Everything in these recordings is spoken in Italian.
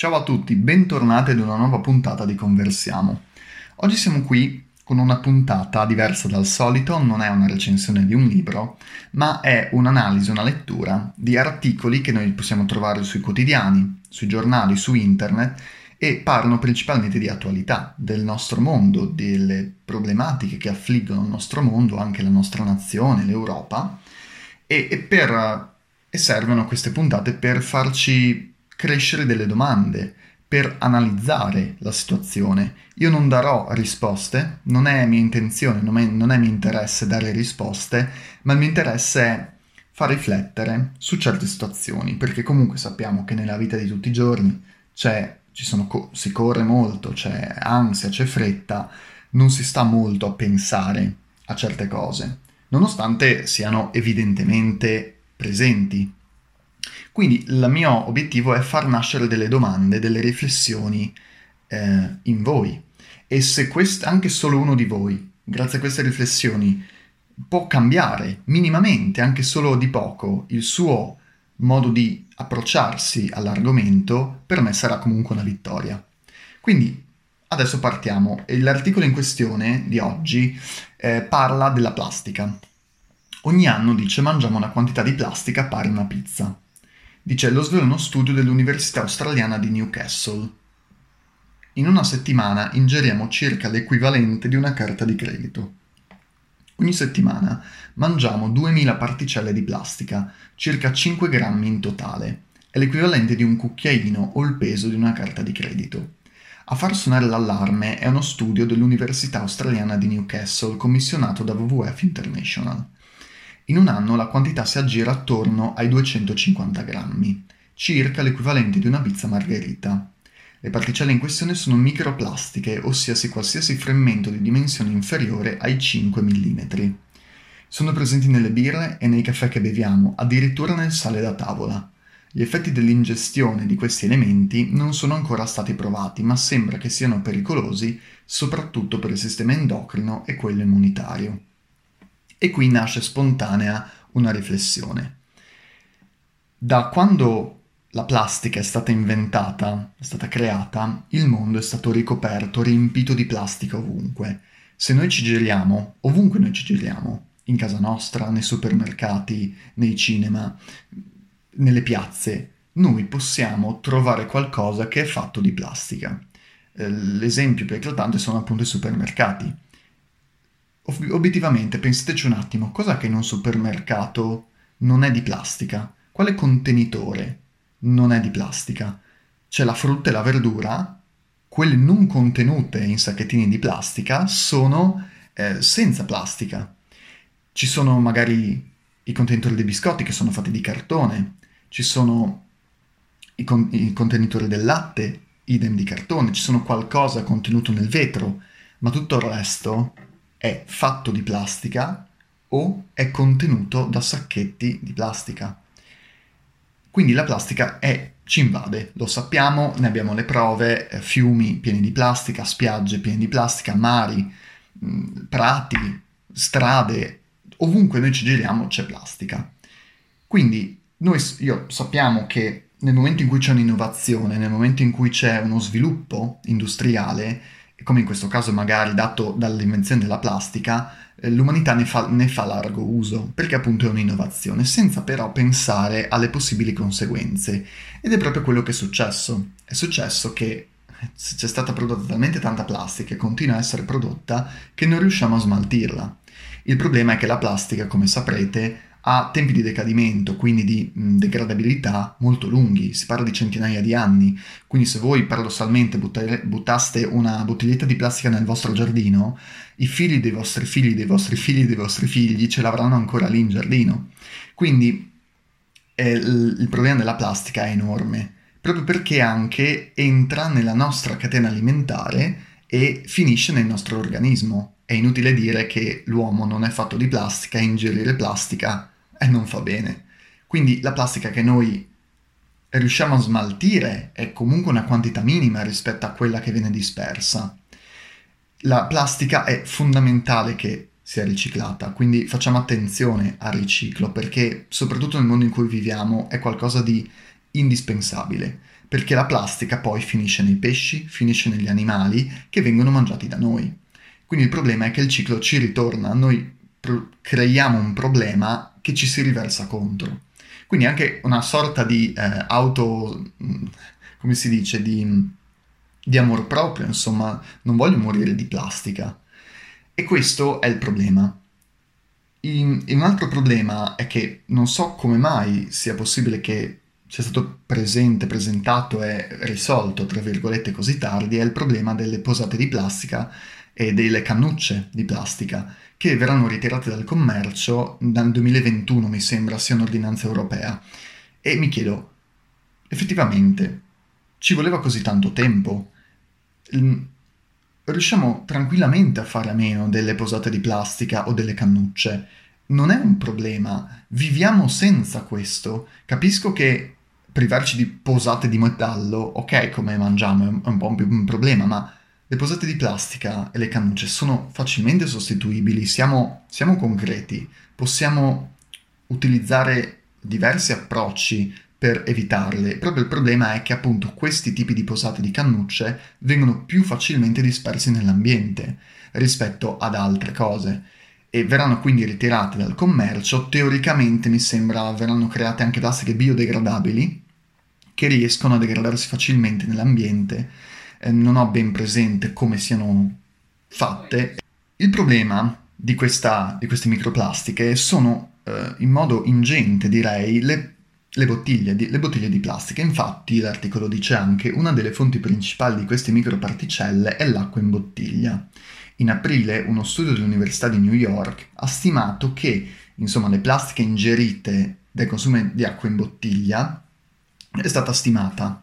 Ciao a tutti, bentornati ad una nuova puntata di Conversiamo. Oggi siamo qui con una puntata diversa dal solito, non è una recensione di un libro, ma è un'analisi, una lettura di articoli che noi possiamo trovare sui quotidiani, sui giornali, su internet e parlano principalmente di attualità, del nostro mondo, delle problematiche che affliggono il nostro mondo, anche la nostra nazione, l'Europa, e, e, per, e servono queste puntate per farci crescere delle domande, per analizzare la situazione. Io non darò risposte, non è mia intenzione, non è, non è mio interesse dare risposte, ma il mio interesse è far riflettere su certe situazioni, perché comunque sappiamo che nella vita di tutti i giorni sono, si corre molto, c'è ansia, c'è fretta, non si sta molto a pensare a certe cose, nonostante siano evidentemente presenti quindi il mio obiettivo è far nascere delle domande, delle riflessioni eh, in voi. E se quest- anche solo uno di voi, grazie a queste riflessioni, può cambiare minimamente, anche solo di poco, il suo modo di approcciarsi all'argomento, per me sarà comunque una vittoria. Quindi adesso partiamo. L'articolo in questione di oggi eh, parla della plastica. Ogni anno, dice, mangiamo una quantità di plastica pari a una pizza. Dice lo svela uno studio dell'Università australiana di Newcastle. In una settimana ingeriamo circa l'equivalente di una carta di credito. Ogni settimana mangiamo 2000 particelle di plastica, circa 5 grammi in totale. È l'equivalente di un cucchiaino o il peso di una carta di credito. A far suonare l'allarme è uno studio dell'Università australiana di Newcastle commissionato da WWF International. In un anno la quantità si aggira attorno ai 250 grammi, circa l'equivalente di una pizza margherita. Le particelle in questione sono microplastiche, ossia qualsiasi frammento di dimensione inferiore ai 5 mm. Sono presenti nelle birre e nei caffè che beviamo, addirittura nel sale da tavola. Gli effetti dell'ingestione di questi elementi non sono ancora stati provati, ma sembra che siano pericolosi soprattutto per il sistema endocrino e quello immunitario. E qui nasce spontanea una riflessione. Da quando la plastica è stata inventata, è stata creata, il mondo è stato ricoperto, riempito di plastica ovunque. Se noi ci giriamo, ovunque noi ci giriamo, in casa nostra, nei supermercati, nei cinema, nelle piazze, noi possiamo trovare qualcosa che è fatto di plastica. Eh, l'esempio più eclatante sono appunto i supermercati obiettivamente, pensateci un attimo, cosa che in un supermercato non è di plastica? Quale contenitore non è di plastica? C'è la frutta e la verdura, quelle non contenute in sacchettini di plastica sono eh, senza plastica. Ci sono magari i contenitori dei biscotti che sono fatti di cartone, ci sono i, con- i contenitori del latte, idem di cartone, ci sono qualcosa contenuto nel vetro, ma tutto il resto è fatto di plastica o è contenuto da sacchetti di plastica. Quindi la plastica è, ci invade, lo sappiamo, ne abbiamo le prove, eh, fiumi pieni di plastica, spiagge piene di plastica, mari, prati, strade, ovunque noi ci giriamo c'è plastica. Quindi noi io, sappiamo che nel momento in cui c'è un'innovazione, nel momento in cui c'è uno sviluppo industriale, come in questo caso magari dato dall'invenzione della plastica, eh, l'umanità ne fa, ne fa, largo uso, perché appunto è un'innovazione, senza però pensare alle possibili conseguenze. Ed è proprio quello che è successo. È successo che c'è stata prodotta talmente tanta plastica e continua a essere prodotta che non riusciamo a smaltirla. Il problema è che la plastica, come saprete, ha tempi di decadimento, quindi di degradabilità molto lunghi, si parla di centinaia di anni, quindi se voi paradossalmente buttaste una bottiglietta di plastica nel vostro giardino, i figli dei vostri figli, dei vostri figli, dei vostri figli ce l'avranno ancora lì in giardino. Quindi eh, il problema della plastica è enorme, proprio perché anche entra nella nostra catena alimentare e finisce nel nostro organismo. È inutile dire che l'uomo non è fatto di plastica e ingerire plastica e non fa bene. Quindi la plastica che noi riusciamo a smaltire è comunque una quantità minima rispetto a quella che viene dispersa. La plastica è fondamentale che sia riciclata, quindi facciamo attenzione al riciclo perché soprattutto nel mondo in cui viviamo è qualcosa di indispensabile. perché la plastica poi finisce nei pesci, finisce negli animali che vengono mangiati da noi. Quindi il problema è che il ciclo ci ritorna, noi pro- creiamo un problema che ci si riversa contro. Quindi anche una sorta di eh, auto, mm, come si dice, di, di amor proprio, insomma, non voglio morire di plastica. E questo è il problema. In, un altro problema è che non so come mai sia possibile che sia stato presente, presentato e risolto, tra virgolette, così tardi, è il problema delle posate di plastica e delle cannucce di plastica, che verranno ritirate dal commercio dal 2021, mi sembra, sia un'ordinanza europea. E mi chiedo, effettivamente, ci voleva così tanto tempo? riusciamo tranquillamente a fare a meno delle posate di plastica o delle cannucce. Non è un problema, viviamo senza questo. Capisco che privarci di posate di metallo, ok, come mangiamo, è un po' un problema, ma le posate di plastica e le cannucce sono facilmente sostituibili, siamo, siamo concreti, possiamo utilizzare diversi approcci per evitarle. Proprio il problema è che appunto questi tipi di posate di cannucce vengono più facilmente dispersi nell'ambiente rispetto ad altre cose e verranno quindi ritirate dal commercio. Teoricamente mi sembra verranno create anche plastiche biodegradabili che riescono a degradarsi facilmente nell'ambiente. Eh, non ho ben presente come siano fatte. Il problema di, questa, di queste microplastiche sono eh, in modo ingente, direi, le le bottiglie, di, le bottiglie di plastica, infatti l'articolo dice anche una delle fonti principali di queste microparticelle è l'acqua in bottiglia. In aprile uno studio dell'Università di New York ha stimato che insomma, le plastiche ingerite dai consumi di acqua in bottiglia è stata stimata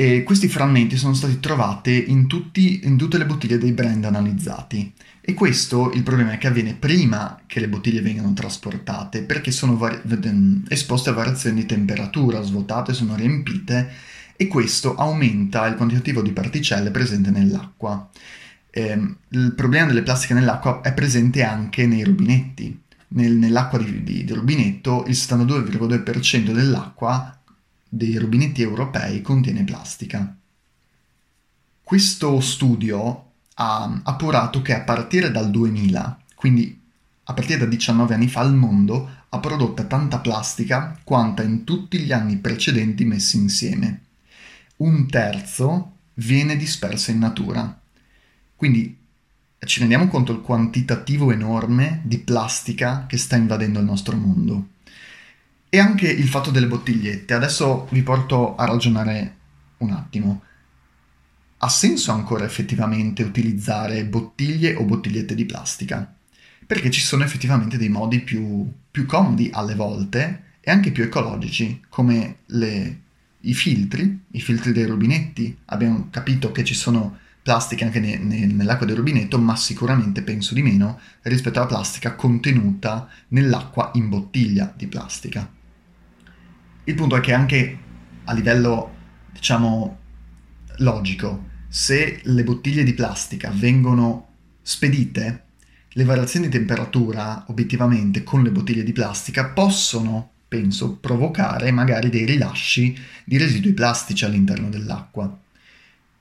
e questi frammenti sono stati trovati in, tutti, in tutte le bottiglie dei brand analizzati. E questo il problema è che avviene prima che le bottiglie vengano trasportate, perché sono vari- esposte a variazioni di temperatura, svuotate, sono riempite e questo aumenta il quantitativo di particelle presente nell'acqua. Eh, il problema delle plastiche nell'acqua è presente anche nei rubinetti. Nel, nell'acqua di, di, di rubinetto il 72,2% dell'acqua dei rubinetti europei contiene plastica. Questo studio ha appurato che a partire dal 2000, quindi a partire da 19 anni fa, il mondo ha prodotto tanta plastica quanta in tutti gli anni precedenti messi insieme. Un terzo viene disperso in natura. Quindi ci rendiamo conto del quantitativo enorme di plastica che sta invadendo il nostro mondo. E anche il fatto delle bottigliette. Adesso vi porto a ragionare un attimo. Ha senso ancora effettivamente utilizzare bottiglie o bottigliette di plastica? Perché ci sono effettivamente dei modi più, più comodi alle volte e anche più ecologici, come le, i filtri, i filtri dei rubinetti. Abbiamo capito che ci sono plastiche anche ne, ne, nell'acqua del rubinetto, ma sicuramente penso di meno rispetto alla plastica contenuta nell'acqua in bottiglia di plastica. Il punto è che anche a livello, diciamo, logico, se le bottiglie di plastica vengono spedite, le variazioni di temperatura, obiettivamente, con le bottiglie di plastica possono, penso, provocare magari dei rilasci di residui plastici all'interno dell'acqua.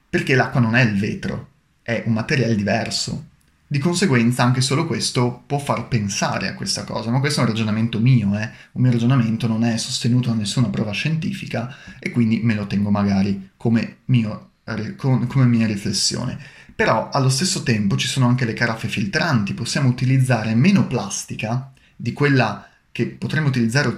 Perché l'acqua non è il vetro, è un materiale diverso. Di conseguenza anche solo questo può far pensare a questa cosa, ma questo è un ragionamento mio, eh? un mio ragionamento non è sostenuto da nessuna prova scientifica e quindi me lo tengo magari come, mio, come mia riflessione. Però allo stesso tempo ci sono anche le caraffe filtranti, possiamo utilizzare meno plastica di quella che potremmo utilizzare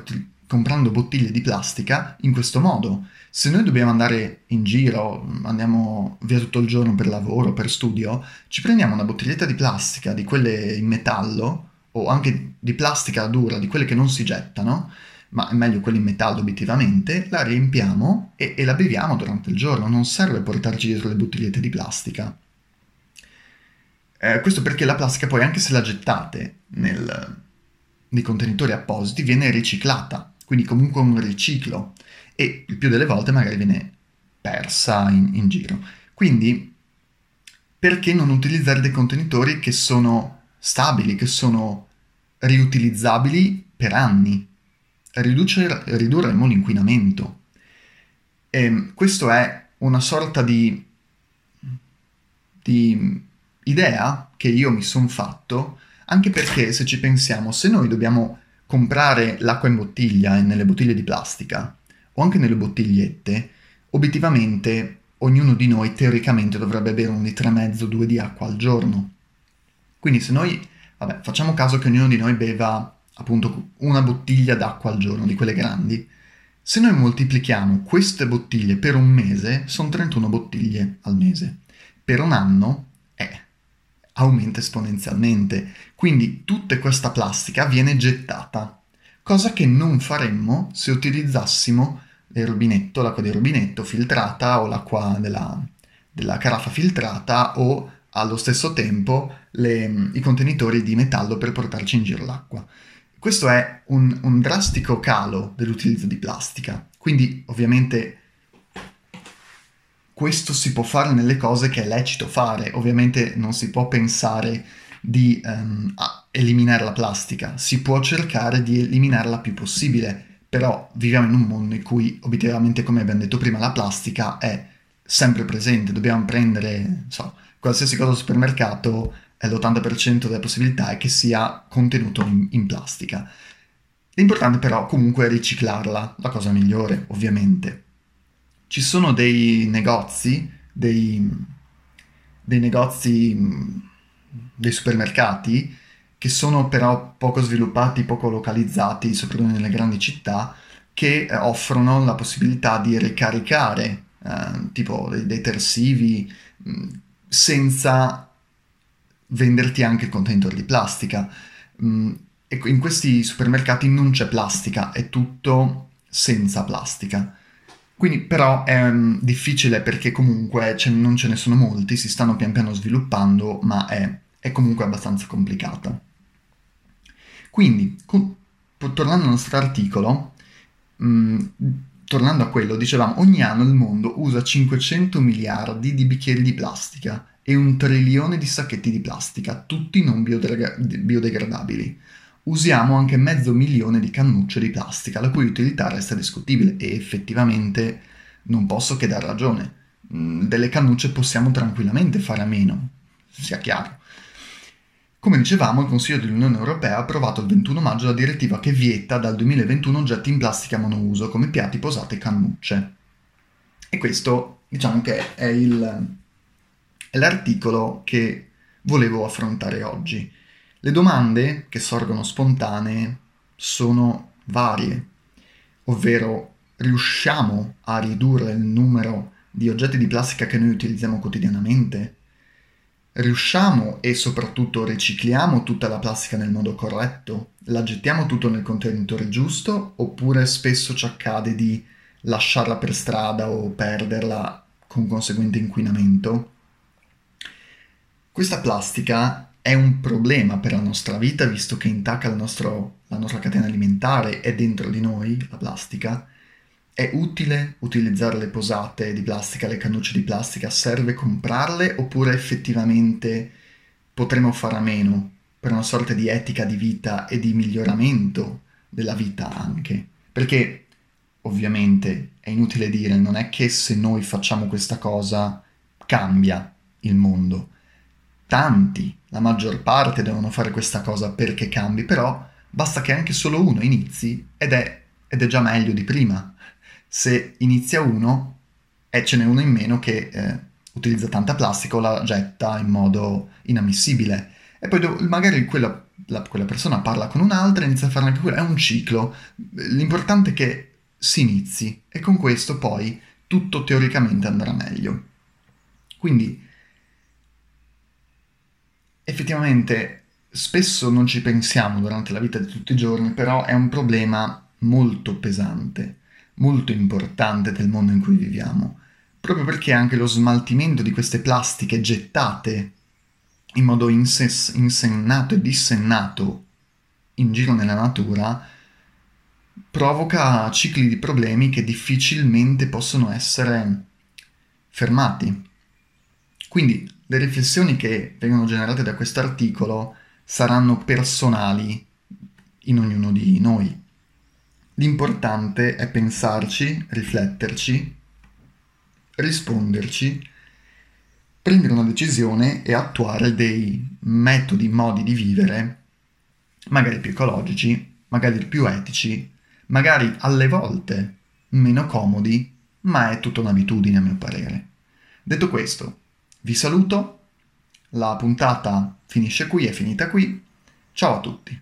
comprando bottiglie di plastica in questo modo. Se noi dobbiamo andare in giro, andiamo via tutto il giorno per lavoro, per studio, ci prendiamo una bottiglietta di plastica, di quelle in metallo, o anche di plastica dura, di quelle che non si gettano, ma è meglio quelle in metallo obiettivamente, la riempiamo e, e la beviamo durante il giorno, non serve portarci dietro le bottigliette di plastica. Eh, questo perché la plastica poi, anche se la gettate nel, nei contenitori appositi, viene riciclata, quindi comunque un riciclo e il più delle volte magari viene persa in, in giro. Quindi perché non utilizzare dei contenitori che sono stabili, che sono riutilizzabili per anni? Riducere, ridurremo l'inquinamento. E questo è una sorta di, di idea che io mi sono fatto, anche perché se ci pensiamo, se noi dobbiamo comprare l'acqua in bottiglia e nelle bottiglie di plastica, o anche nelle bottigliette, obiettivamente ognuno di noi teoricamente dovrebbe bere un litro e mezzo, due di acqua al giorno. Quindi se noi, vabbè, facciamo caso che ognuno di noi beva appunto una bottiglia d'acqua al giorno, di quelle grandi, se noi moltiplichiamo queste bottiglie per un mese, sono 31 bottiglie al mese. Per un anno, aumenta esponenzialmente. Quindi tutta questa plastica viene gettata, cosa che non faremmo se utilizzassimo il rubinetto, l'acqua di rubinetto filtrata o l'acqua della, della caraffa filtrata o allo stesso tempo le, i contenitori di metallo per portarci in giro l'acqua. Questo è un, un drastico calo dell'utilizzo di plastica, quindi ovviamente questo si può fare nelle cose che è lecito fare, ovviamente non si può pensare di um, eliminare la plastica, si può cercare di eliminarla più possibile, però viviamo in un mondo in cui obiettivamente, come abbiamo detto prima, la plastica è sempre presente, dobbiamo prendere, so, qualsiasi cosa al supermercato, l'80% delle possibilità è che sia contenuto in, in plastica. L'importante però comunque è riciclarla, la cosa migliore, ovviamente. Ci sono dei negozi, dei, dei negozi, dei supermercati che sono però poco sviluppati, poco localizzati, soprattutto nelle grandi città, che eh, offrono la possibilità di ricaricare eh, tipo dei detersivi mm, senza venderti anche il contenitore di plastica. Mh, e in questi supermercati non c'è plastica, è tutto senza plastica. Quindi però è um, difficile perché comunque non ce ne sono molti, si stanno pian piano sviluppando, ma è, è comunque abbastanza complicata. Quindi, con, tornando al nostro articolo, mh, mm, tornando a quello, dicevamo, ogni anno il mondo usa 500 miliardi di bicchieri di plastica e un trilione di sacchetti di plastica, tutti non biodegra- biodegradabili. Usiamo anche mezzo milione di cannucce di plastica, la cui utilità resta discutibile e effettivamente non posso che dar ragione. Mm, delle cannucce possiamo tranquillamente fare a meno, sia chiaro. Come dicevamo, il Consiglio dell'Unione Europea ha approvato il 21 maggio la direttiva che vieta dal 2021 oggetti in plastica monouso come piatti, posate e cannucce. E questo, diciamo che è, il, è l'articolo che volevo affrontare oggi. Le domande che sorgono spontanee sono varie, ovvero riusciamo a ridurre il numero di oggetti di plastica che noi utilizziamo quotidianamente? riusciamo e soprattutto ricicliamo tutta la plastica nel modo corretto? La gettiamo tutto nel contenitore giusto oppure spesso ci accade di lasciarla per strada o perderla con conseguente inquinamento? Questa plastica è un problema per la nostra vita visto che intacca nostro, la nostra catena alimentare, è dentro di noi la plastica è utile utilizzare le posate di plastica, le cannucce di plastica? Serve comprarle oppure effettivamente potremo fare a meno per una sorta di etica di vita e di miglioramento della vita anche? Perché ovviamente è inutile dire, non è che se noi facciamo questa cosa cambia il mondo. Tanti, la maggior parte devono fare questa cosa perché cambi, però basta che anche solo uno inizi ed è, ed è già meglio di prima se inizia uno e ce n'è uno in meno che eh, utilizza tanta plastica o la getta in modo inammissibile. E poi do- magari quella, la, quella, persona parla con un'altra e inizia a fare anche quello. È un ciclo. L'importante è che si inizi e con questo poi tutto teoricamente andrà meglio. Quindi, effettivamente, spesso non ci pensiamo durante la vita di tutti i giorni, però è un problema molto pesante molto importante del mondo in cui viviamo, proprio perché anche lo smaltimento di queste plastiche gettate in modo inses- insennato e dissennato in giro nella natura provoca cicli di problemi che difficilmente possono essere fermati. Quindi le riflessioni che vengono generate da questo articolo saranno personali in ognuno di noi. L'importante è pensarci, rifletterci risponderci, prendere una decisione e attuare dei metodi, modi di vivere, magari più ecologici, magari più etici, magari alle volte meno comodi, ma è tutta un'abitudine a mio parere. Detto questo, vi saluto, la puntata finisce qui, è finita qui, ciao a tutti.